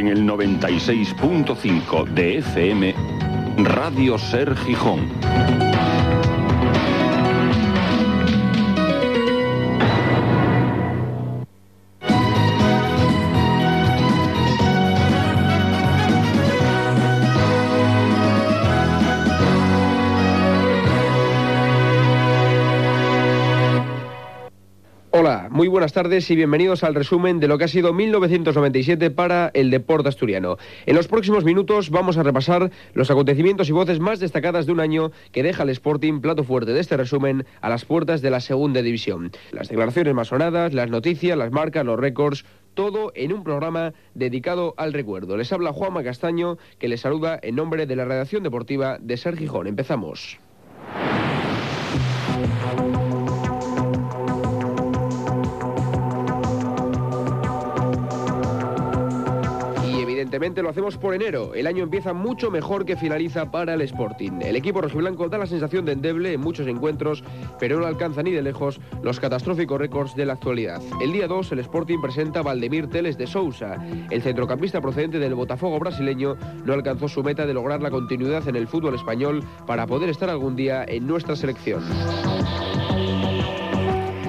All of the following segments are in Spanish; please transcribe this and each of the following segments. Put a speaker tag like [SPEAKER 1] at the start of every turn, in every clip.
[SPEAKER 1] En el 96.5 de FM, Radio Ser Gijón.
[SPEAKER 2] Buenas tardes y bienvenidos al resumen de lo que ha sido 1997 para el deporte asturiano. En los próximos minutos vamos a repasar los acontecimientos y voces más destacadas de un año que deja al Sporting plato fuerte de este resumen a las puertas de la segunda división. Las declaraciones más sonadas, las noticias, las marcas, los récords, todo en un programa dedicado al recuerdo. Les habla Juanma Castaño, que les saluda en nombre de la redacción deportiva de Ser Gijón. Empezamos. Lo hacemos por enero. El año empieza mucho mejor que finaliza para el Sporting. El equipo rojiblanco da la sensación de endeble en muchos encuentros, pero no alcanza ni de lejos los catastróficos récords de la actualidad. El día 2 el Sporting presenta a Valdemir Teles de Sousa. El centrocampista procedente del Botafogo brasileño no alcanzó su meta de lograr la continuidad en el fútbol español para poder estar algún día en nuestra selección.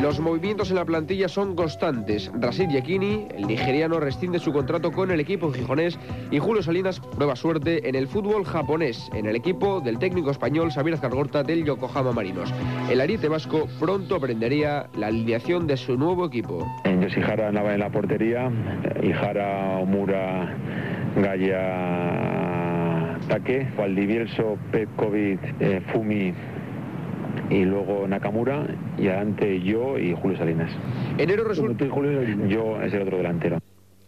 [SPEAKER 2] Los movimientos en la plantilla son constantes. Rasid Yekini, el nigeriano, rescinde su contrato con el equipo gijonés y Julio Salinas prueba suerte en el fútbol japonés, en el equipo del técnico español Xavier Azcargorta del Yokohama Marinos. El ariete vasco pronto aprendería la alineación de su nuevo equipo.
[SPEAKER 3] Yoshihara andaba en la portería, Ihara, Omura, Gaya, Take, Valdivielso, Petkovic, eh, Fumi y luego Nakamura y adelante yo y Julio Salinas.
[SPEAKER 2] Enero resulta...
[SPEAKER 3] Yo es el otro delantero.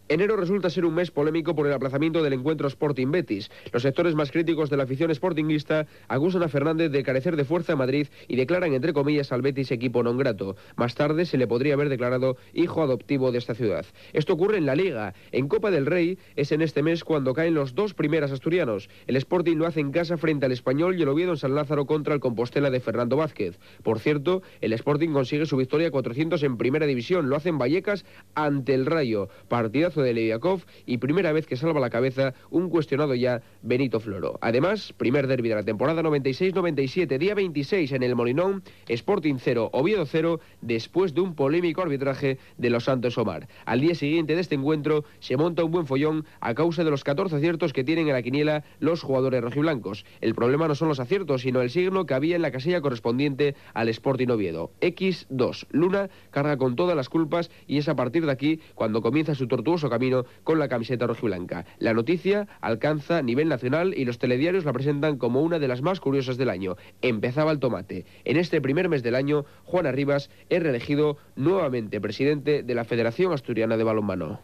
[SPEAKER 2] Enero resulta ser un mes polémico por el aplazamiento del encuentro Sporting Betis. Los sectores más críticos de la afición sportinguista acusan a Fernández de carecer de fuerza en Madrid y declaran entre comillas al Betis equipo non grato. Más tarde se le podría haber declarado hijo adoptivo de esta ciudad. Esto ocurre en la Liga. En Copa del Rey es en este mes cuando caen los dos primeros asturianos. El Sporting lo hace en casa frente al Español y el Oviedo en San Lázaro contra el Compostela de Fernando Vázquez. Por cierto, el Sporting consigue su victoria 400 en Primera División. Lo hace en Vallecas ante el Rayo. Partidazo de Leviakov y primera vez que salva la cabeza un cuestionado ya Benito Floro. Además, primer derbi de la temporada 96-97, día 26 en el Molinón, Sporting 0, Oviedo 0, después de un polémico arbitraje de los Santos Omar. Al día siguiente de este encuentro se monta un buen follón a causa de los 14 aciertos que tienen en la quiniela los jugadores rojiblancos. El problema no son los aciertos, sino el signo que había en la casilla correspondiente al Sporting Oviedo. X2. Luna carga con todas las culpas y es a partir de aquí cuando comienza su tortuoso camino con la camiseta rojiblanca. La noticia alcanza nivel nacional y los telediarios la presentan como una de las más curiosas del año. Empezaba el tomate. En este primer mes del año, Juan Arribas es reelegido nuevamente presidente de la Federación Asturiana de Balonmano.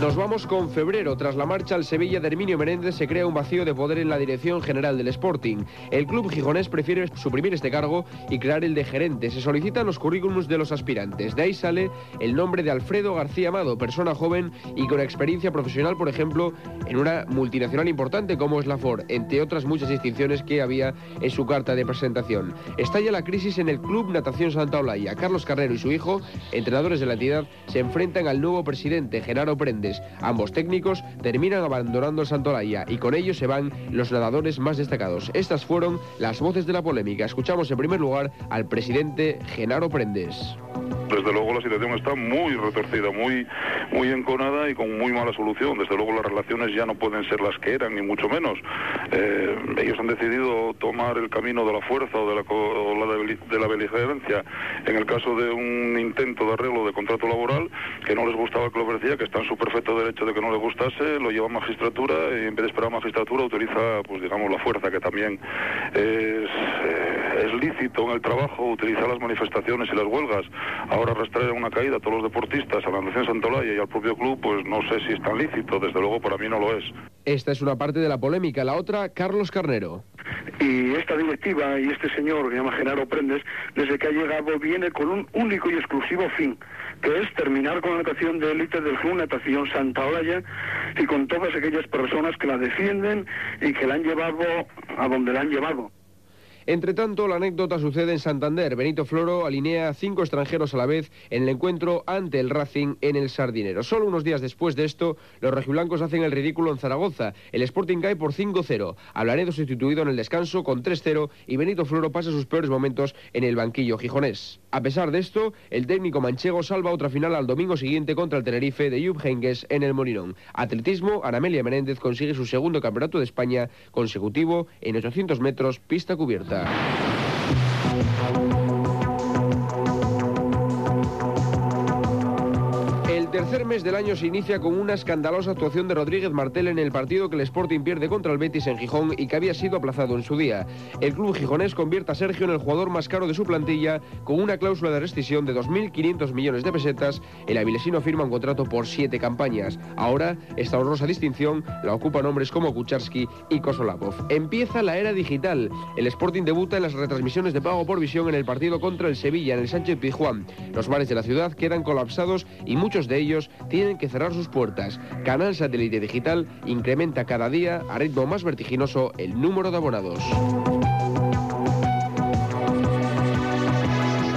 [SPEAKER 2] Nos vamos con febrero. Tras la marcha al Sevilla de Herminio Menéndez se crea un vacío de poder en la dirección general del Sporting. El club gijonés prefiere suprimir este cargo y crear el de gerente. Se solicitan los currículums de los aspirantes. De ahí sale el nombre de Alfredo García Amado, persona joven y con experiencia profesional, por ejemplo, en una multinacional importante como es la Ford, entre otras muchas distinciones que había en su carta de presentación. Estalla la crisis en el Club Natación Santa Olaya. Carlos Carrero y su hijo, entrenadores de la entidad, se enfrentan al nuevo presidente, Genaro Ambos técnicos terminan abandonando Santolaya y con ellos se van los nadadores más destacados. Estas fueron las voces de la polémica. Escuchamos en primer lugar al presidente Genaro Prendes.
[SPEAKER 4] Desde luego la situación está muy retorcida, muy, muy enconada y con muy mala solución. Desde luego las relaciones ya no pueden ser las que eran, ni mucho menos. Eh, ellos han decidido tomar el camino de la fuerza o de la, o de, la beligerancia en el caso de un intento de arreglo de contrato laboral que no les gustaba que lo ofrecía, que está en su perfecto derecho de que no les gustase, lo lleva a magistratura y en vez de esperar a magistratura utiliza, pues digamos, la fuerza que también es, eh, lícito en el trabajo, utilizar las manifestaciones y las huelgas ahora arrastrar una caída a todos los deportistas, a la Nación Santolaya y al propio club, pues no sé si es tan lícito, desde luego para mí no lo es.
[SPEAKER 2] Esta es una parte de la polémica, la otra, Carlos Carnero.
[SPEAKER 5] Y esta directiva y este señor que se llama Genaro Prendes, desde que ha llegado, viene con un único y exclusivo fin, que es terminar con la natación de élite del Club Natación Santa Olaya y con todas aquellas personas que la defienden y que la han llevado a donde la han llevado.
[SPEAKER 2] Entre tanto, la anécdota sucede en Santander. Benito Floro alinea cinco extranjeros a la vez en el encuentro ante el Racing en el Sardinero. Solo unos días después de esto, los rojiblancos hacen el ridículo en Zaragoza. El Sporting cae por 5-0. Ablanedo sustituido en el descanso con 3-0 y Benito Floro pasa sus peores momentos en el banquillo gijonés. A pesar de esto, el técnico manchego salva otra final al domingo siguiente contra el Tenerife de Jupp Heynckes en el Molinón. Atletismo, Anamelia Menéndez consigue su segundo campeonato de España consecutivo en 800 metros pista cubierta. El mes del año se inicia con una escandalosa actuación de Rodríguez Martel en el partido que el Sporting pierde contra el Betis en Gijón y que había sido aplazado en su día. El club gijonés convierte a Sergio en el jugador más caro de su plantilla con una cláusula de rescisión de 2.500 millones de pesetas. El avilesino firma un contrato por siete campañas. Ahora, esta honrosa distinción la ocupan hombres como Kucharski y Kosolavov. Empieza la era digital. El Sporting debuta en las retransmisiones de pago por visión en el partido contra el Sevilla en el Sánchez Pizjuán. Los bares de la ciudad quedan colapsados y muchos de ellos tienen que cerrar sus puertas. Canal Satélite Digital incrementa cada día a ritmo más vertiginoso el número de abonados.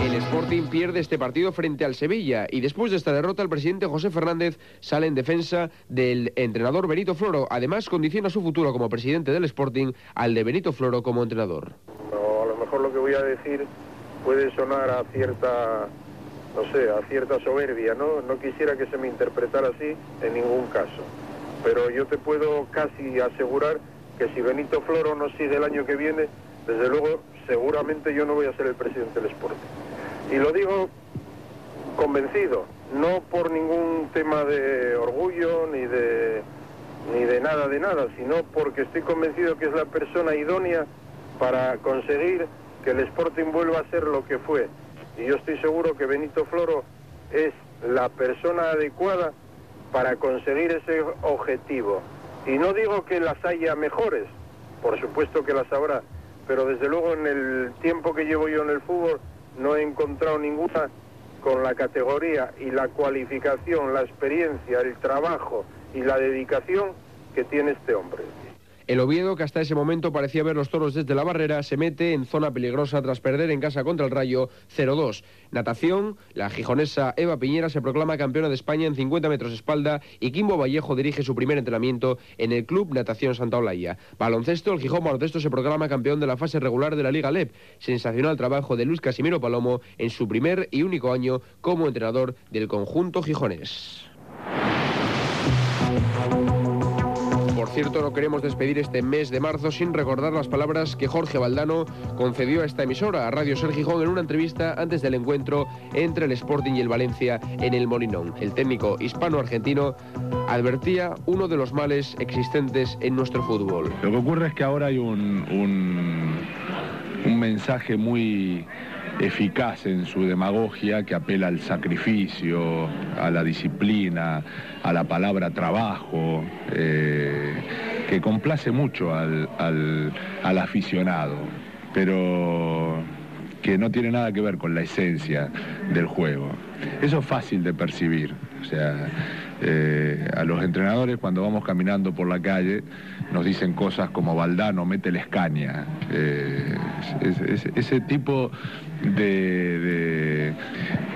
[SPEAKER 2] El Sporting pierde este partido frente al Sevilla y después de esta derrota el presidente José Fernández sale en defensa del entrenador Benito Floro. Además condiciona su futuro como presidente del Sporting al de Benito Floro como entrenador.
[SPEAKER 6] a lo mejor lo que voy a decir puede sonar a cierta no sé, a cierta soberbia, ¿no? No quisiera que se me interpretara así en ningún caso. Pero yo te puedo casi asegurar que si Benito Floro no sigue el año que viene, desde luego seguramente yo no voy a ser el presidente del Sporting. Y lo digo convencido, no por ningún tema de orgullo ni de ni de nada de nada, sino porque estoy convencido que es la persona idónea para conseguir que el Sporting vuelva a ser lo que fue, y yo estoy seguro que Benito Floro es la persona adecuada para conseguir ese objetivo. Y no digo que las haya mejores, por supuesto que las habrá, pero desde luego en el tiempo que llevo yo en el fútbol no he encontrado ninguna con la categoría y la cualificación, la experiencia, el trabajo y la dedicación que tiene este hombre.
[SPEAKER 2] El Oviedo, que hasta ese momento parecía ver los toros desde la barrera, se mete en zona peligrosa tras perder en casa contra el Rayo 0-2. Natación, la gijonesa Eva Piñera se proclama campeona de España en 50 metros espalda y Kimbo Vallejo dirige su primer entrenamiento en el Club Natación Santa Olaya. Baloncesto, el Gijón Baloncesto se proclama campeón de la fase regular de la Liga LEP. Sensacional trabajo de Luis Casimiro Palomo en su primer y único año como entrenador del conjunto gijonés. Cierto, no queremos despedir este mes de marzo sin recordar las palabras que Jorge Valdano concedió a esta emisora, a Radio Ser Gijón, en una entrevista antes del encuentro entre el Sporting y el Valencia en el Molinón. El técnico hispano-argentino advertía uno de los males existentes en nuestro fútbol.
[SPEAKER 7] Lo que ocurre es que ahora hay un, un, un mensaje muy eficaz en su demagogia que apela al sacrificio, a la disciplina, a la palabra trabajo, eh, que complace mucho al, al, aficionado, pero que no tiene nada que ver con la esencia del juego. Eso es fácil de percibir. O sea, eh, a los entrenadores cuando vamos caminando por la calle nos dicen cosas como Valdano, mete la escaña. Eh, ese tipo de,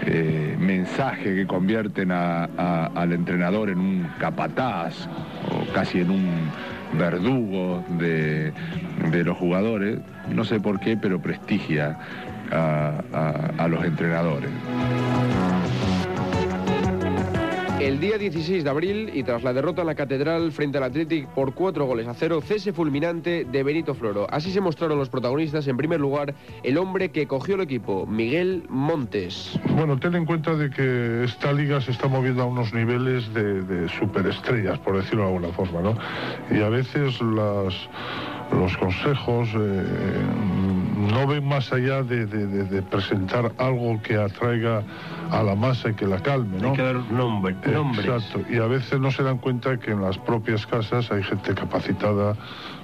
[SPEAKER 7] eh, mensaje que convierten al entrenador en un capataz o casi en un verdugo de, los jugadores, no sé por qué, pero prestigia a los entrenadores.
[SPEAKER 2] El día 16 de abril y tras la derrota en la Catedral frente al Athletic por cuatro goles a cero, cese fulminante de Benito Floro. Así se mostraron los protagonistas. En primer lugar, el hombre que cogió el equipo, Miguel Montes.
[SPEAKER 8] Bueno, ten en cuenta de que esta liga se está moviendo a unos niveles de, superestrellas, por decirlo de alguna forma, ¿no? Y a veces los consejos eh, no ven más allá de, presentar algo que atraiga a la masa y que la calme, ¿no?
[SPEAKER 9] Hay que dar nombre, nombres.
[SPEAKER 8] Exacto, y a veces no se dan cuenta que en las propias casas hay gente capacitada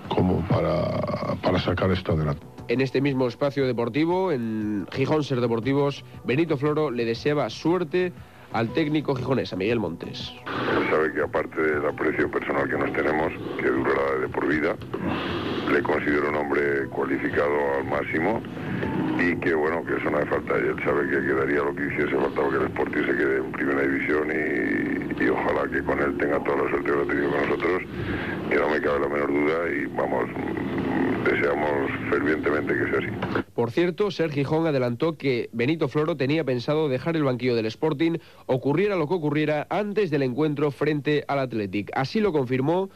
[SPEAKER 8] como para, para sacar esto adelante.
[SPEAKER 2] En este mismo espacio deportivo, en Gijón Ser Deportivos, Benito Floro le deseaba suerte al técnico gijonés, a Miguel Montes.
[SPEAKER 10] sabe que aparte del aprecio personal que nos tenemos, que durará de por vida,
[SPEAKER 9] le considero un hombre cualificado al máximo y que bueno, que eso no hace falta. Él sabe que quedaría lo que hiciese falta que el Sporting se quede en primera división y, y, ojalá que con él tenga toda la suerte que lo ha tenido con nosotros, que no me cabe la menor duda y vamos, deseamos fervientemente que sea así.
[SPEAKER 2] Por cierto, Sergi Gijón adelantó que Benito Floro tenía pensado dejar el banquillo del Sporting, ocurriera lo que ocurriera, antes del encuentro frente al Athletic. Así lo confirmó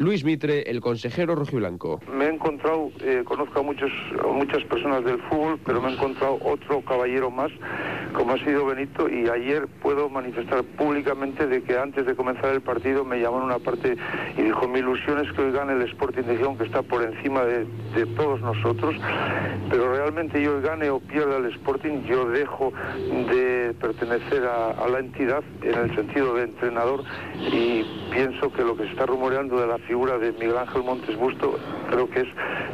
[SPEAKER 2] Luis Mitre, el consejero rojiblanco.
[SPEAKER 5] Me he encontrado, eh, conozco a, muchos, a muchas personas del fútbol, pero me he encontrado otro caballero más, como ha sido Benito, y ayer puedo manifestar públicamente de que antes de comenzar el partido me llamó en una parte y dijo, mi ilusión es que hoy gane el Sporting de Gijón, que está por encima de, de todos nosotros, pero realmente yo gane o pierda el Sporting, yo dejo de pertenecer a, a la entidad en el sentido de entrenador y pienso que lo que se está rumoreando de la figura de Miguel Ángel Montes Busto creo que es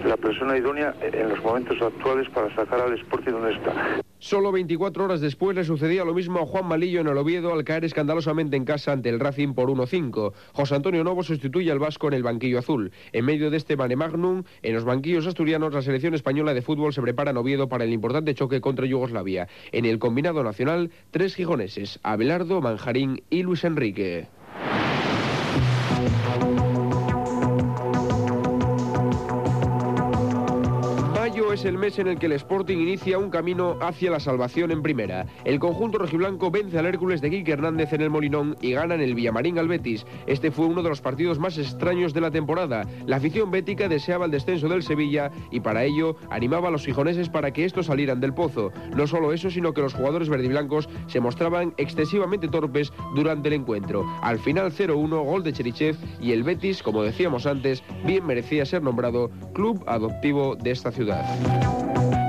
[SPEAKER 5] la persona idónea en los momentos actuales para sacar al Sporting donde está.
[SPEAKER 2] Solo 24 horas después le sucedía lo mismo a Juan Malillo en el Oviedo al caer escandalosamente en casa ante el Racing por 1-5. José Antonio Novo sustituye al Vasco en el banquillo azul. En medio de este mane magnum, en los banquillos asturianos, la selección española de fútbol se prepara en Oviedo para el importante choque contra Yugoslavia. En el combinado nacional, tres gijoneses, Abelardo, Manjarín y Luis Enrique. Es el mes en el que el Sporting inicia un camino hacia la salvación en primera. El conjunto rojiblanco vence al Hércules de Quique Hernández en el Molinón y gana en el Villamarín al Betis. Este fue uno de los partidos más extraños de la temporada. La afición bética deseaba el descenso del Sevilla y para ello animaba a los gijoneses para que estos salieran del pozo. No solo eso, sino que los jugadores verdiblancos se mostraban excesivamente torpes durante el encuentro. Al final 0-1, gol de Cherichev y el Betis, como decíamos antes, bien merecía ser nombrado club adoptivo de esta ciudad. Thank you.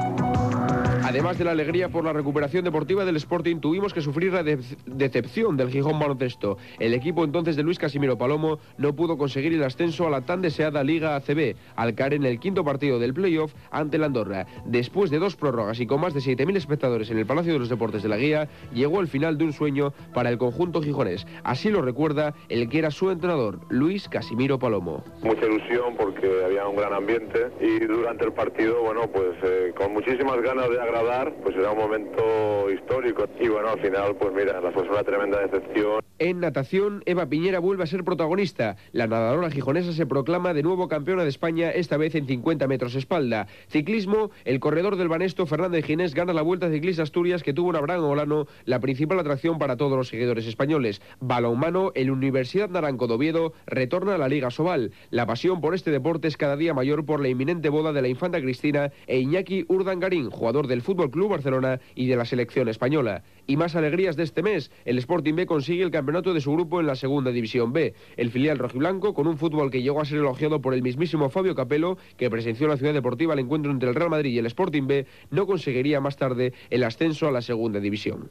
[SPEAKER 2] Además de la alegría por la recuperación deportiva del Sporting, tuvimos que sufrir la de decepción del Gijón Baloncesto. El equipo entonces de Luis Casimiro Palomo no pudo conseguir el ascenso a la tan deseada Liga ACB, al caer en el quinto partido del playoff ante la Andorra. Después de dos prórrogas y con más de 7.000 espectadores en el Palacio de los Deportes de la Guía, llegó el final de un sueño para el conjunto gijonés. Así lo recuerda el que era su entrenador, Luis Casimiro Palomo.
[SPEAKER 9] Mucha ilusión porque había un gran ambiente y durante el partido, bueno, pues eh, con muchísimas ganas de agradar pues era un momento histórico. Y bueno, al final, pues mira, fue una tremenda decepción.
[SPEAKER 2] En natación, Eva Piñera vuelve a ser protagonista. La nadadora gijonesa se proclama de nuevo campeona de España, esta vez en 50 metros espalda. Ciclismo, el corredor del Banesto, Fernández Ginés, gana la Vuelta Ciclista Asturias que tuvo un Abraham Olano, la principal atracción para todos los seguidores españoles. Balonmano, el Universidad Naranco de Oviedo retorna a la Liga Sobal. La pasión por este deporte es cada día mayor por la inminente boda de la infanta Cristina e Iñaki Urdangarín, jugador del Fútbol Club Barcelona y de la selección española. Y más alegrías de este mes, el Sporting B consigue el campeonato de su grupo en la segunda división B. El filial rojiblanco, con un fútbol que llegó a ser elogiado por el mismísimo Fabio Capello, que presenció en la ciudad deportiva el encuentro entre el Real Madrid y el Sporting B, no conseguiría más tarde el ascenso a la segunda división.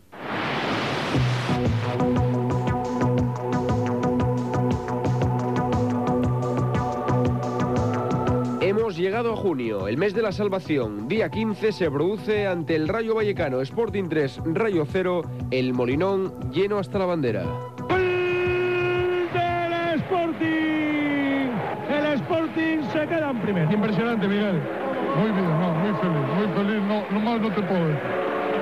[SPEAKER 2] Llegado a junio, el mes de la salvación. Día 15 se produce ante el Rayo Vallecano, Sporting 3, Rayo 0, el Molinón lleno hasta la bandera.
[SPEAKER 10] del Sporting! El Sporting se queda en primero.
[SPEAKER 8] Impresionante, Miguel. Muy bien, no, muy feliz, muy feliz, no, no más no te puedo decir.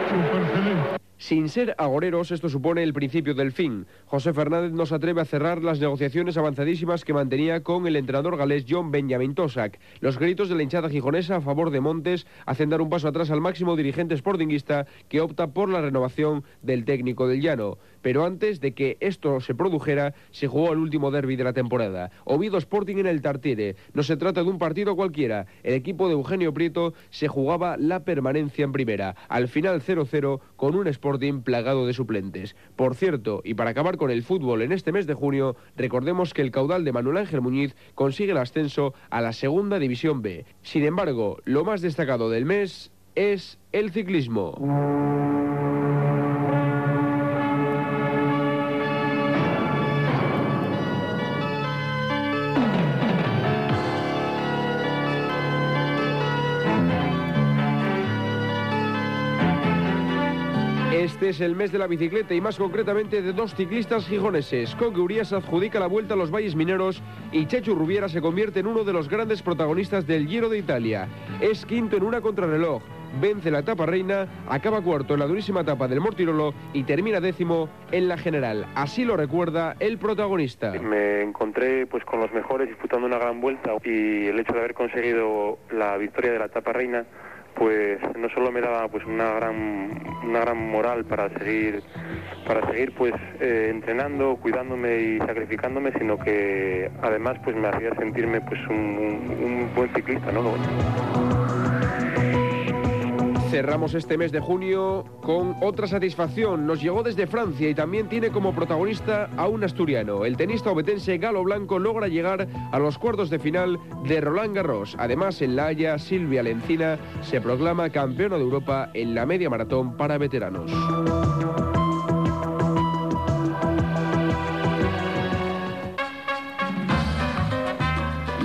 [SPEAKER 8] Súper feliz.
[SPEAKER 2] Sin ser agoreros, esto supone el principio del fin. José Fernández nos atreve a cerrar las negociaciones avanzadísimas que mantenía con el entrenador galés John Benjamin Tosak. Los gritos de la hinchada gijonesa a favor de Montes hacen dar un paso atrás al máximo dirigente sportinguista que opta por la renovación del técnico del llano. Pero antes de que esto se produjera, se jugó el último derby de la temporada. Oviedo Sporting en el Tartiere. No se trata de un partido cualquiera. El equipo de Eugenio Prieto se jugaba la permanencia en primera. Al final 0-0 con un Sporting plagado de suplentes. Por cierto, y para acabar con el fútbol en este mes de junio, recordemos que el caudal de Manuel Ángel Muñiz consigue el ascenso a la Segunda División B. Sin embargo, lo más destacado del mes es el ciclismo. Este es el mes de la bicicleta y más concretamente de dos ciclistas gijoneses. Coque Urias adjudica la vuelta a los valles mineros y Chechu Rubiera se convierte en uno de los grandes protagonistas del Giro de Italia. Es quinto en una contrarreloj, vence la etapa reina, acaba cuarto en la durísima etapa del Mortirolo y termina décimo en la general. Así lo recuerda el protagonista.
[SPEAKER 11] Me encontré pues con los mejores disputando una gran vuelta y el hecho de haber conseguido la victoria de la etapa reina pues no solo me daba pues una gran una gran moral para seguir para seguir pues eh, entrenando cuidándome y sacrificándome sino que además pues me hacía sentirme pues un, un buen ciclista no
[SPEAKER 2] Cerramos este mes de junio con otra satisfacción. Nos llegó desde Francia y también tiene como protagonista a un asturiano. El tenista obetense Galo Blanco logra llegar a los cuartos de final de Roland Garros. Además, en La Haya, Silvia Lencina se proclama campeona de Europa en la media maratón para veteranos.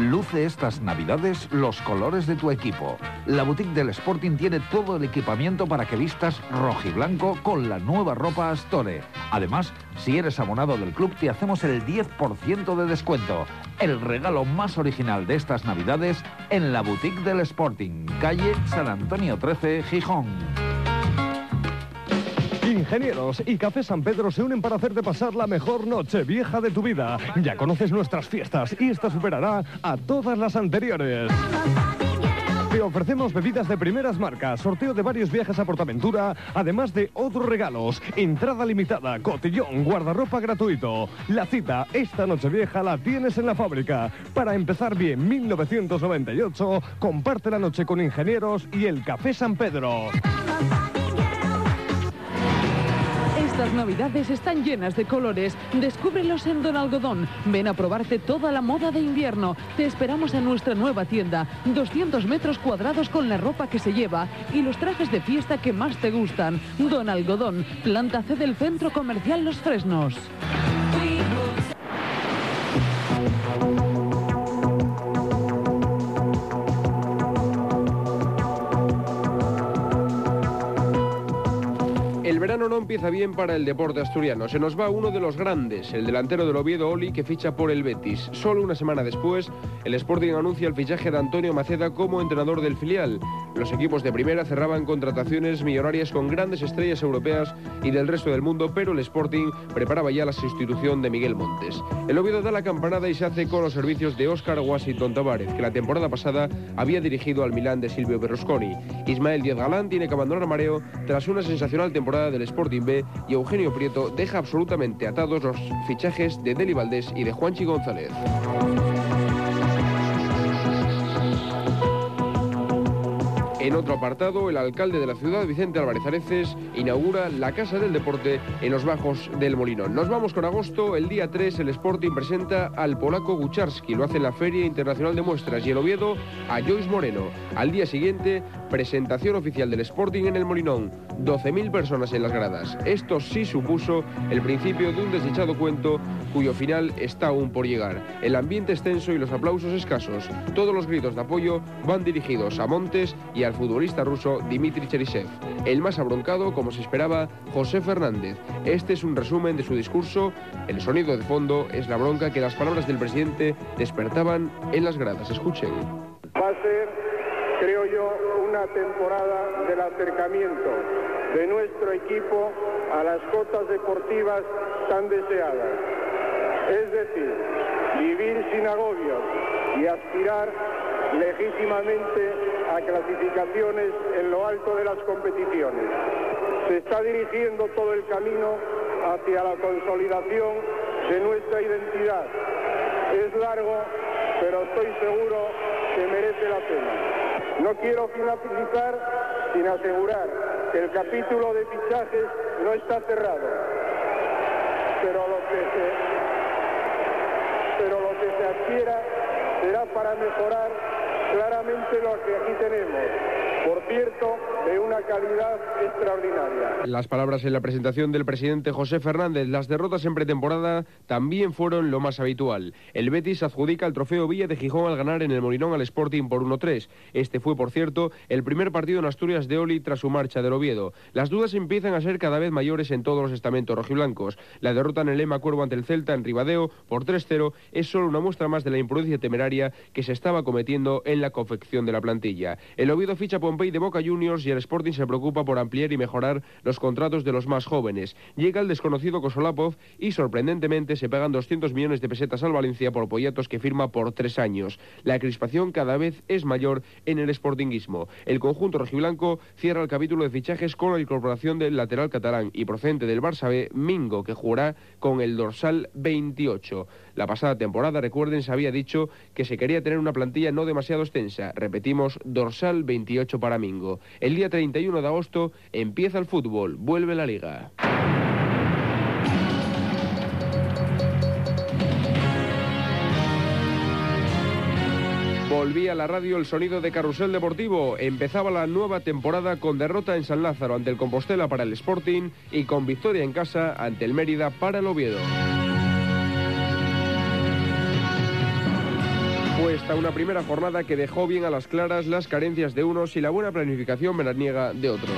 [SPEAKER 12] Luce estas navidades los colores de tu equipo. La boutique del Sporting tiene todo el equipamiento para que vistas rojo y blanco con la nueva ropa Astore. Además, si eres abonado del club te hacemos el 10% de descuento. El regalo más original de estas navidades en la boutique del Sporting, calle San Antonio 13, Gijón.
[SPEAKER 10] Ingenieros y Café San Pedro se unen para hacerte pasar la mejor noche vieja de tu vida. Ya conoces nuestras fiestas y esta superará a todas las anteriores. Te ofrecemos bebidas de primeras marcas, sorteo de varios viajes a Portaventura, además de otros regalos, entrada limitada, cotillón, guardarropa gratuito. La cita esta noche vieja la tienes en la fábrica. Para empezar bien 1998, comparte la noche con ingenieros y el Café San Pedro.
[SPEAKER 13] Estas navidades están llenas de colores. Descúbrelos en Don Algodón. Ven a probarte toda la moda de invierno. Te esperamos en nuestra nueva tienda. 200 metros cuadrados con la ropa que se lleva y los trajes de fiesta que más te gustan. Don Algodón, planta C del Centro Comercial Los Fresnos.
[SPEAKER 2] No empieza bien para el deporte asturiano. Se nos va uno de los grandes, el delantero del Oviedo Oli, que ficha por el Betis. Solo una semana después, el Sporting anuncia el fichaje de Antonio Maceda como entrenador del filial. Los equipos de primera cerraban contrataciones millonarias con grandes estrellas europeas y del resto del mundo, pero el Sporting preparaba ya la sustitución de Miguel Montes. El Oviedo da la campanada y se hace con los servicios de Óscar Washington Tavares, que la temporada pasada había dirigido al Milán de Silvio Berlusconi. Ismael Díaz Galán tiene que abandonar Mareo tras una sensacional temporada del Sporting B y Eugenio Prieto deja absolutamente atados los fichajes de Deli Valdés y de Juanchi González. En otro apartado, el alcalde de la ciudad, Vicente Álvarez Areces, inaugura la Casa del Deporte en los Bajos del Molino. Nos vamos con agosto. El día 3, el Sporting presenta al polaco Gucharski. Lo hace en la Feria Internacional de Muestras. Y el Oviedo a Joyce Moreno. Al día siguiente, presentación oficial del Sporting en el Molinón. 12.000 personas en las gradas. Esto sí supuso el principio de un desdichado cuento cuyo final está aún por llegar. El ambiente extenso y los aplausos escasos. Todos los gritos de apoyo van dirigidos a Montes y al futbolista ruso Dmitry Cherisev. El más abroncado, como se esperaba, José Fernández. Este es un resumen de su discurso. El sonido de fondo es la bronca que las palabras del presidente despertaban en las gradas. Escuchen.
[SPEAKER 6] Una temporada del acercamiento de nuestro equipo a las cotas deportivas tan deseadas. Es decir, vivir sin agobios y aspirar legítimamente a clasificaciones en lo alto de las competiciones. Se está dirigiendo todo el camino hacia la consolidación de nuestra identidad. Es largo, pero estoy seguro que merece la pena. No quiero finalizar sin asegurar que el capítulo de fichajes no está cerrado, pero lo que se, pero lo que se adquiera será para mejorar claramente lo que aquí tenemos. De una calidad extraordinaria.
[SPEAKER 2] Las palabras en la presentación del presidente José Fernández. Las derrotas en pretemporada también fueron lo más habitual. El Betis adjudica el trofeo Villa de Gijón al ganar en el Molinón al Sporting por 1-3. Este fue, por cierto, el primer partido en Asturias de Oli tras su marcha del Oviedo. Las dudas empiezan a ser cada vez mayores en todos los estamentos rojiblancos. La derrota en el Lema Cuervo ante el Celta en Ribadeo por 3-0 es solo una muestra más de la imprudencia temeraria que se estaba cometiendo en la confección de la plantilla. El Oviedo ficha Pompey de Boca Juniors y el Sporting se preocupa por ampliar y mejorar los contratos de los más jóvenes. Llega el desconocido Kosolapov y sorprendentemente se pagan 200 millones de pesetas al Valencia por Poyatos que firma por tres años. La crispación cada vez es mayor en el sportinguismo. El conjunto rojiblanco cierra el capítulo de fichajes con la incorporación del lateral catalán y procedente del Barça B, Mingo, que jugará con el dorsal 28. La pasada temporada, recuerden, se había dicho que se quería tener una plantilla no demasiado extensa. Repetimos, dorsal 28 para El día 31 de agosto empieza el fútbol, vuelve la liga. Volvía a la radio el sonido de Carrusel Deportivo. Empezaba la nueva temporada con derrota en San Lázaro ante el Compostela para el Sporting y con victoria en casa ante el Mérida para el Oviedo. Fue esta una primera jornada que dejó bien a las claras las carencias de unos y la buena planificación veraniega de otros.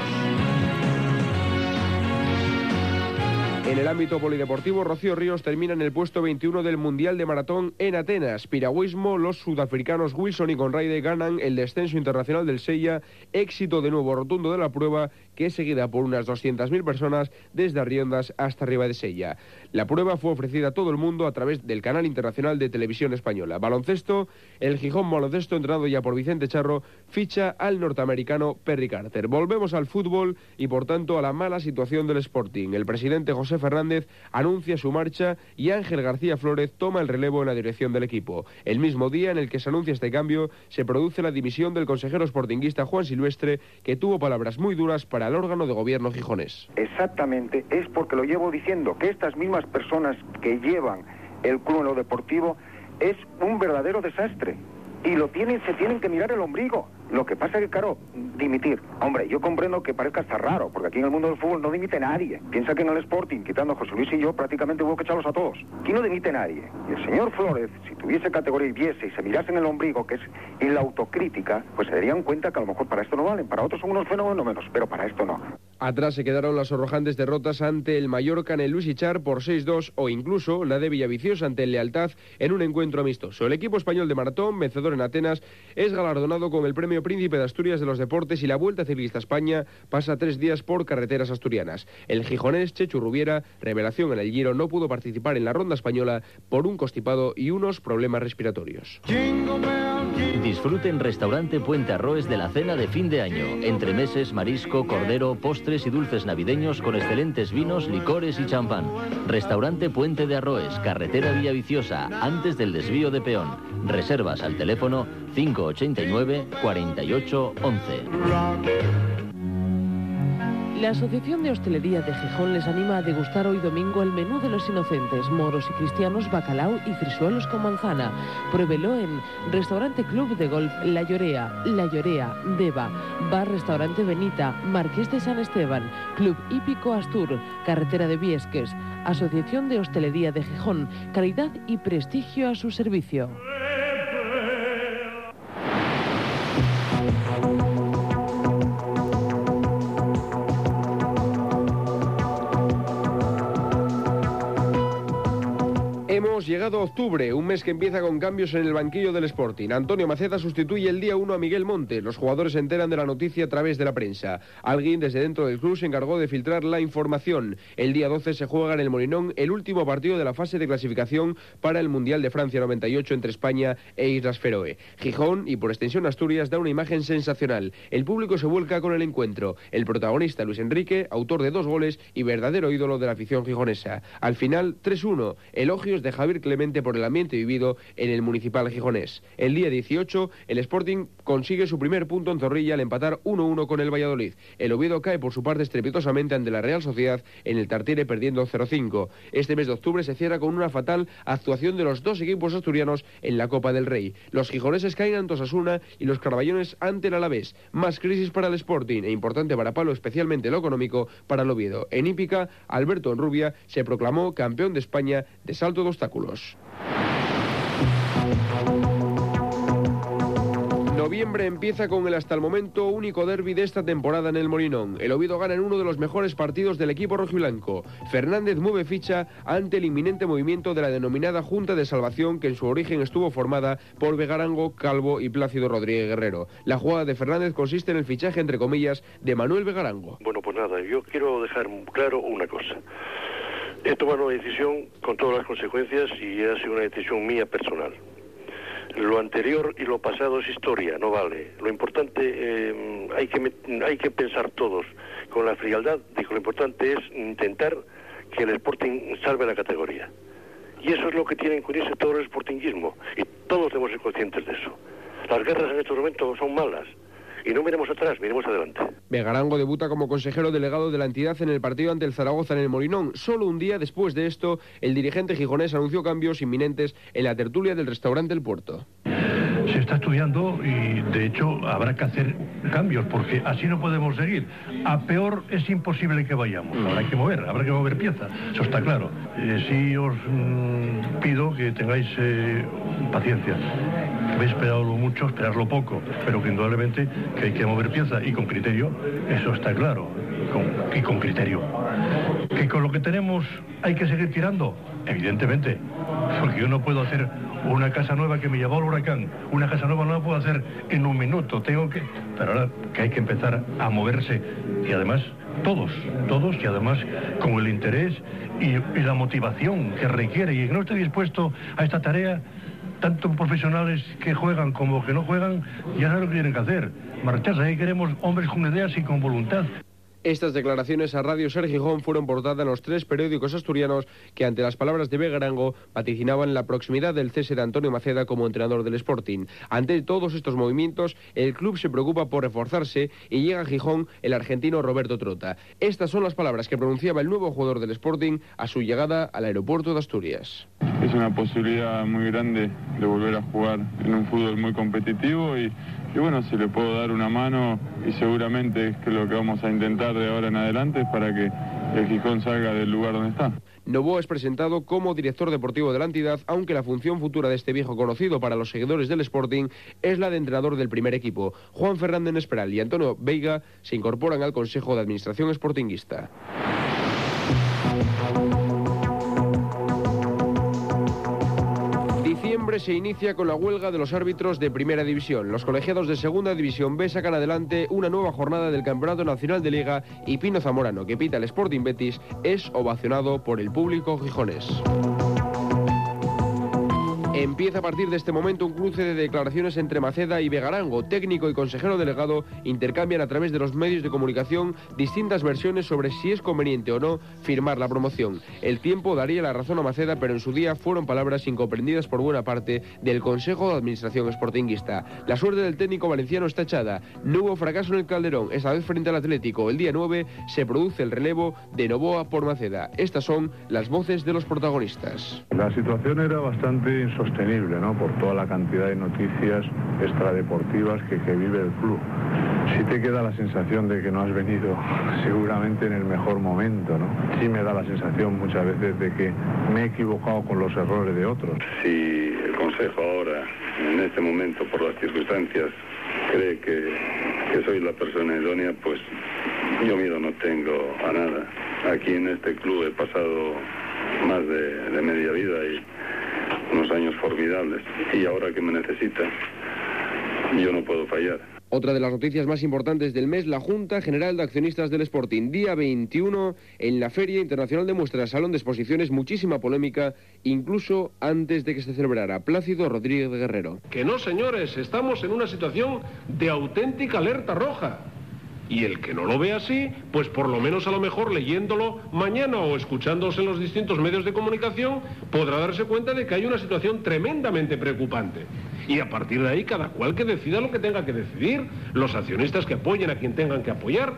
[SPEAKER 2] En el ámbito polideportivo, Rocío Ríos termina en el puesto 21 del Mundial de Maratón en Atenas. Piragüismo, los sudafricanos Wilson y Conrade ganan el descenso internacional del Sella. Éxito de nuevo rotundo de la prueba, que es seguida por unas 200.000 personas desde Arriondas hasta arriba de Sella. La prueba fue ofrecida a todo el mundo a través del canal internacional de televisión española. Baloncesto, el Gijón Baloncesto, entrenado ya por Vicente Charro, ficha al norteamericano Perry Carter. Volvemos al fútbol y por tanto a la mala situación del Sporting. El presidente José Fernández anuncia su marcha y Ángel García Flórez toma el relevo en la dirección del equipo. El mismo día en el que se anuncia este cambio, se produce la dimisión del consejero sportinguista Juan Silvestre, que tuvo palabras muy duras para el órgano de gobierno gijonés.
[SPEAKER 14] Exactamente, es porque lo llevo diciendo, que estas mismas personas que llevan el club en lo deportivo es un verdadero desastre. Y lo tienen, se tienen que mirar el ombligo. Lo que pasa es que, claro, dimitir. Hombre, yo comprendo que parezca hasta raro, porque aquí en el mundo del fútbol no dimite nadie. Piensa que en el Sporting, quitando a José Luis y yo, prácticamente hubo que echarlos a todos. Aquí no dimite nadie. Y el señor Flores, si tuviese categoría y viese y se mirase en el ombligo, que es en la autocrítica, pues se darían cuenta que a lo mejor para esto no valen. Para otros son unos fenómenos menos, pero para esto no.
[SPEAKER 2] Atrás se quedaron las arrojantes derrotas ante el Mallorca en el Luis Ichar por 6-2 o incluso la de Villaviciosa ante el Lealtad en un encuentro amistoso. El equipo español de maratón, vencedor en Atenas, es galardonado con el premio Príncipe de Asturias de los Deportes y la Vuelta Ciclista a España pasa tres días por carreteras asturianas. El gijonés Chechu Rubiera, revelación en el Giro, no pudo participar en la ronda española por un constipado y unos problemas respiratorios.
[SPEAKER 15] Disfruten Restaurante Puente Arroes de la cena de fin de año. Entre meses, marisco, cordero, y dulces navideños con excelentes vinos, licores y champán. Restaurante Puente de Arroes, carretera Villaviciosa, antes del desvío de peón. Reservas al teléfono 589 48 11.
[SPEAKER 13] La Asociación de Hostelería de Gijón les anima a degustar hoy domingo el menú de los inocentes, moros y cristianos, bacalao y frisuelos con manzana. Pruébelo en Restaurante Club de Golf La Llorea, La Llorea, Deva, Bar Restaurante Benita, Marqués de San Esteban, Club Hípico Astur, Carretera de Viesques, Asociación de Hostelería de Gijón, calidad y prestigio a su servicio.
[SPEAKER 2] Hemos llegado a octubre, un mes que empieza con cambios en el banquillo del Sporting. Antonio Maceta sustituye el día 1 a Miguel Montes. Los jugadores se enteran de la noticia a través de la prensa. Alguien desde dentro del club se encargó de filtrar la información. El día 12 se juega en el Molinón el último partido de la fase de clasificación para el Mundial de Francia 98 entre España e Islas Feroe. Gijón y por extensión Asturias da una imagen sensacional. El público se vuelca con el encuentro. El protagonista Luis Enrique, autor de dos goles y verdadero ídolo de la afición gijonesa. Al final 3-1. Elogios de Javier Javier Clemente por el ambiente vivido en el municipal gijonés. El día 18, el Sporting consigue su primer punto en Zorrilla al empatar 1-1 con el Valladolid. El Oviedo cae por su parte estrepitosamente ante la Real Sociedad en el Tartiere perdiendo 0-5. Este mes de octubre se cierra con una fatal actuación de los dos equipos asturianos en la Copa del Rey. Los gijoneses caen ante Osasuna y los carballones ante el Alavés. Más crisis para el Sporting e importante para Palo, especialmente lo económico, para el Oviedo. En Hípica, Alberto Enrubia se proclamó campeón de España de salto de obstáculos. Noviembre empieza con el hasta el momento único derby de esta temporada en el Molinón. El Oviedo gana en uno de los mejores partidos del equipo rojiblanco. Fernández mueve ficha ante el inminente movimiento de la denominada Junta de Salvación que en su origen estuvo formada por Vegarango, Calvo y Plácido Rodríguez Guerrero. La jugada de Fernández consiste en el fichaje, entre comillas, de Manuel Vegarango.
[SPEAKER 16] Bueno, pues nada, yo quiero dejar claro una cosa. He tomado una decisión con todas las consecuencias y ha sido una decisión mía personal. Lo anterior y lo pasado es historia, no vale. Lo importante, eh, hay, que, hay que pensar todos con la frialdad, dijo, lo importante es intentar que el Sporting salve la categoría. Y eso es lo que tiene que unirse todo el sportingismo. Y todos debemos ser conscientes de eso. Las guerras en estos momentos son malas. Y no miremos atrás, miremos adelante.
[SPEAKER 2] Vegarango debuta como consejero delegado de la entidad en el partido ante el Zaragoza en el Molinón. Solo un día después de esto, el dirigente gijonés anunció cambios inminentes en la tertulia del restaurante El Puerto
[SPEAKER 17] se está estudiando y de hecho habrá que hacer cambios porque así no podemos seguir. A peor es imposible que vayamos. Habrá que mover, habrá que mover piezas, eso está claro. Eh, sí os mm, pido que tengáis eh, paciencia. Habéis esperado mucho, esperarlo poco, pero que indudablemente que hay que mover piezas y con criterio, eso está claro. y con criterio. Que con lo que tenemos hay que seguir tirando, evidentemente, porque yo no puedo hacer una casa nueva que me llevó al huracán, una casa nueva no la puedo hacer en un minuto, tengo que... Pero ahora que hay que empezar a moverse y además todos, todos y además con el interés y, la motivación que requiere y que no esté dispuesto a esta tarea, tanto profesionales que juegan como que no juegan, ya saben lo tienen que hacer. Marcharse, ahí queremos hombres con ideas y con voluntad.
[SPEAKER 2] Estas declaraciones a Radio Sergijón fueron portadas en los tres periódicos asturianos que ante las palabras de Begarango vaticinaban la proximidad del cese de Antonio Maceda como entrenador del Sporting. Ante todos estos movimientos, el club se preocupa por reforzarse y llega a Gijón el argentino Roberto Trota. Estas son las palabras que pronunciaba el nuevo jugador del Sporting a su llegada al aeropuerto de Asturias.
[SPEAKER 18] Es una posibilidad muy grande de volver a jugar en un fútbol muy competitivo y y bueno, si le puedo dar una mano y seguramente es que lo que vamos a intentar de ahora en adelante es para que el Gijón salga del lugar donde está.
[SPEAKER 2] Novoa es presentado como director deportivo de la entidad, aunque la función futura de este viejo conocido para los seguidores del Sporting es la de entrenador del primer equipo. Juan Fernández Esperal y Antonio Veiga se incorporan al Consejo de Administración Sportinguista. Se inicia con la huelga de los árbitros de Primera División. Los colegiados de Segunda División B sacan adelante una nueva jornada del Campeonato Nacional de Liga y Pino Zamorano, que pita el Sporting Betis, es ovacionado por el público gijonés. Empieza a partir de este momento un cruce de declaraciones entre Maceda y Vegarango. Técnico y consejero delegado intercambian a través de los medios de comunicación distintas versiones sobre si es conveniente o no firmar la promoción. El tiempo daría la razón a Maceda, pero en su día fueron palabras incomprendidas por buena parte del Consejo de Administración Sportinguista. La suerte del técnico valenciano está echada. No hubo fracaso en el Calderón, esta vez frente al Atlético. El día 9 se produce el relevo de Novoa por Maceda. Estas son las voces de los protagonistas.
[SPEAKER 8] La situación era bastante insostenible sostenible, ¿no? Por toda la cantidad de noticias extradeportivas que, que vive el club. Sí te queda la sensación de que no has venido seguramente en el mejor momento, ¿no? Sí me da la sensación muchas veces de que me he equivocado con los errores de otros.
[SPEAKER 4] Si el Consejo ahora, en este momento, por las circunstancias, cree que, que soy la persona idónea, pues yo miedo no tengo a nada. Aquí en este club he pasado más de, de media vida y unos años formidables. Y ahora que me necesita, yo no puedo fallar.
[SPEAKER 2] Otra de las noticias más importantes del mes, la Junta General de Accionistas del Sporting. Día 21 en la Feria Internacional de Muestras, Salón de Exposiciones, muchísima polémica, incluso antes de que se celebrara. Plácido Rodríguez Guerrero.
[SPEAKER 19] Que no, señores, estamos en una situación de auténtica alerta roja. Y el que no lo ve así, pues por lo menos a lo mejor leyéndolo mañana o escuchándose en los distintos medios de comunicación, podrá darse cuenta de que hay una situación tremendamente preocupante. Y a partir de ahí, cada cual que decida lo que tenga que decidir, los accionistas que apoyen a quien tengan que apoyar.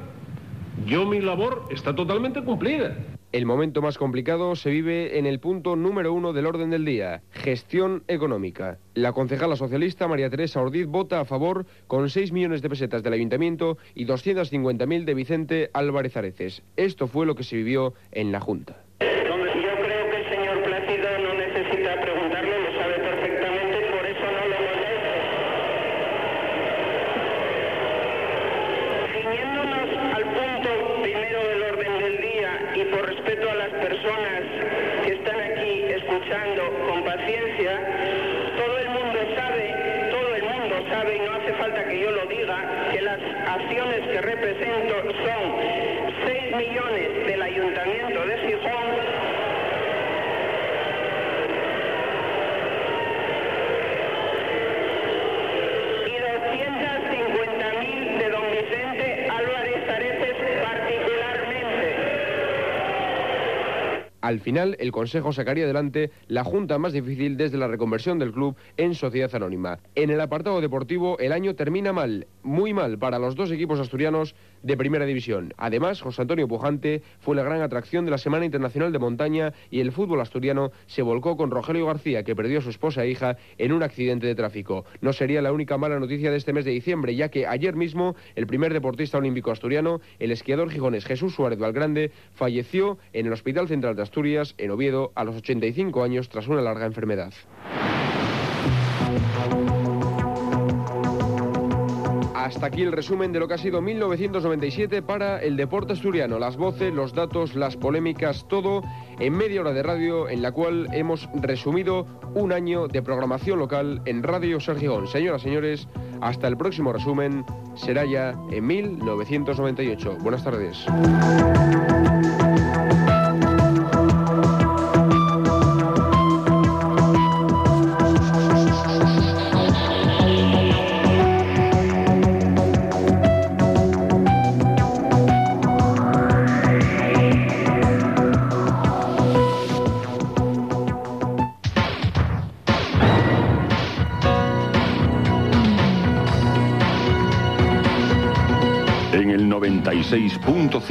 [SPEAKER 19] Yo mi labor está totalmente cumplida.
[SPEAKER 2] El momento más complicado se vive en el punto número uno del orden del día, gestión económica. La concejala socialista María Teresa Ordiz vota a favor con 6 millones de pesetas del ayuntamiento y 250.000 de Vicente Álvarez Areces. Esto fue lo que se vivió en la Junta. Al final, el Consejo sacaría adelante la junta más difícil desde la reconversión del club en sociedad anónima. En el apartado deportivo, el año termina mal, muy mal para los dos equipos asturianos de primera división. Además, José Antonio Pujante fue la gran atracción de la Semana Internacional de Montaña y el fútbol asturiano se volcó con Rogelio García, que perdió a su esposa e hija en un accidente de tráfico. No sería la única mala noticia de este mes de diciembre, ya que ayer mismo el primer deportista olímpico asturiano, el esquiador gijones Jesús Suárez Valgrande, falleció en el Hospital Central de Asturias, en Oviedo, a los 85 años tras una larga enfermedad. Hasta aquí el resumen de lo que ha sido 1997 para el deporte asturiano. Las voces, los datos, las polémicas, todo en media hora de radio en la cual hemos resumido un año de programación local en Radio Sergio. Señoras, señores, hasta el próximo resumen será ya en 1998. Buenas tardes.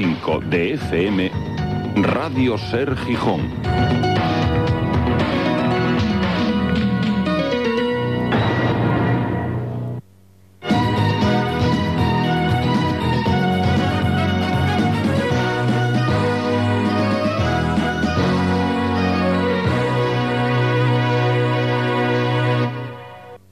[SPEAKER 1] 96.5 de FM, Radio Ser Gijón.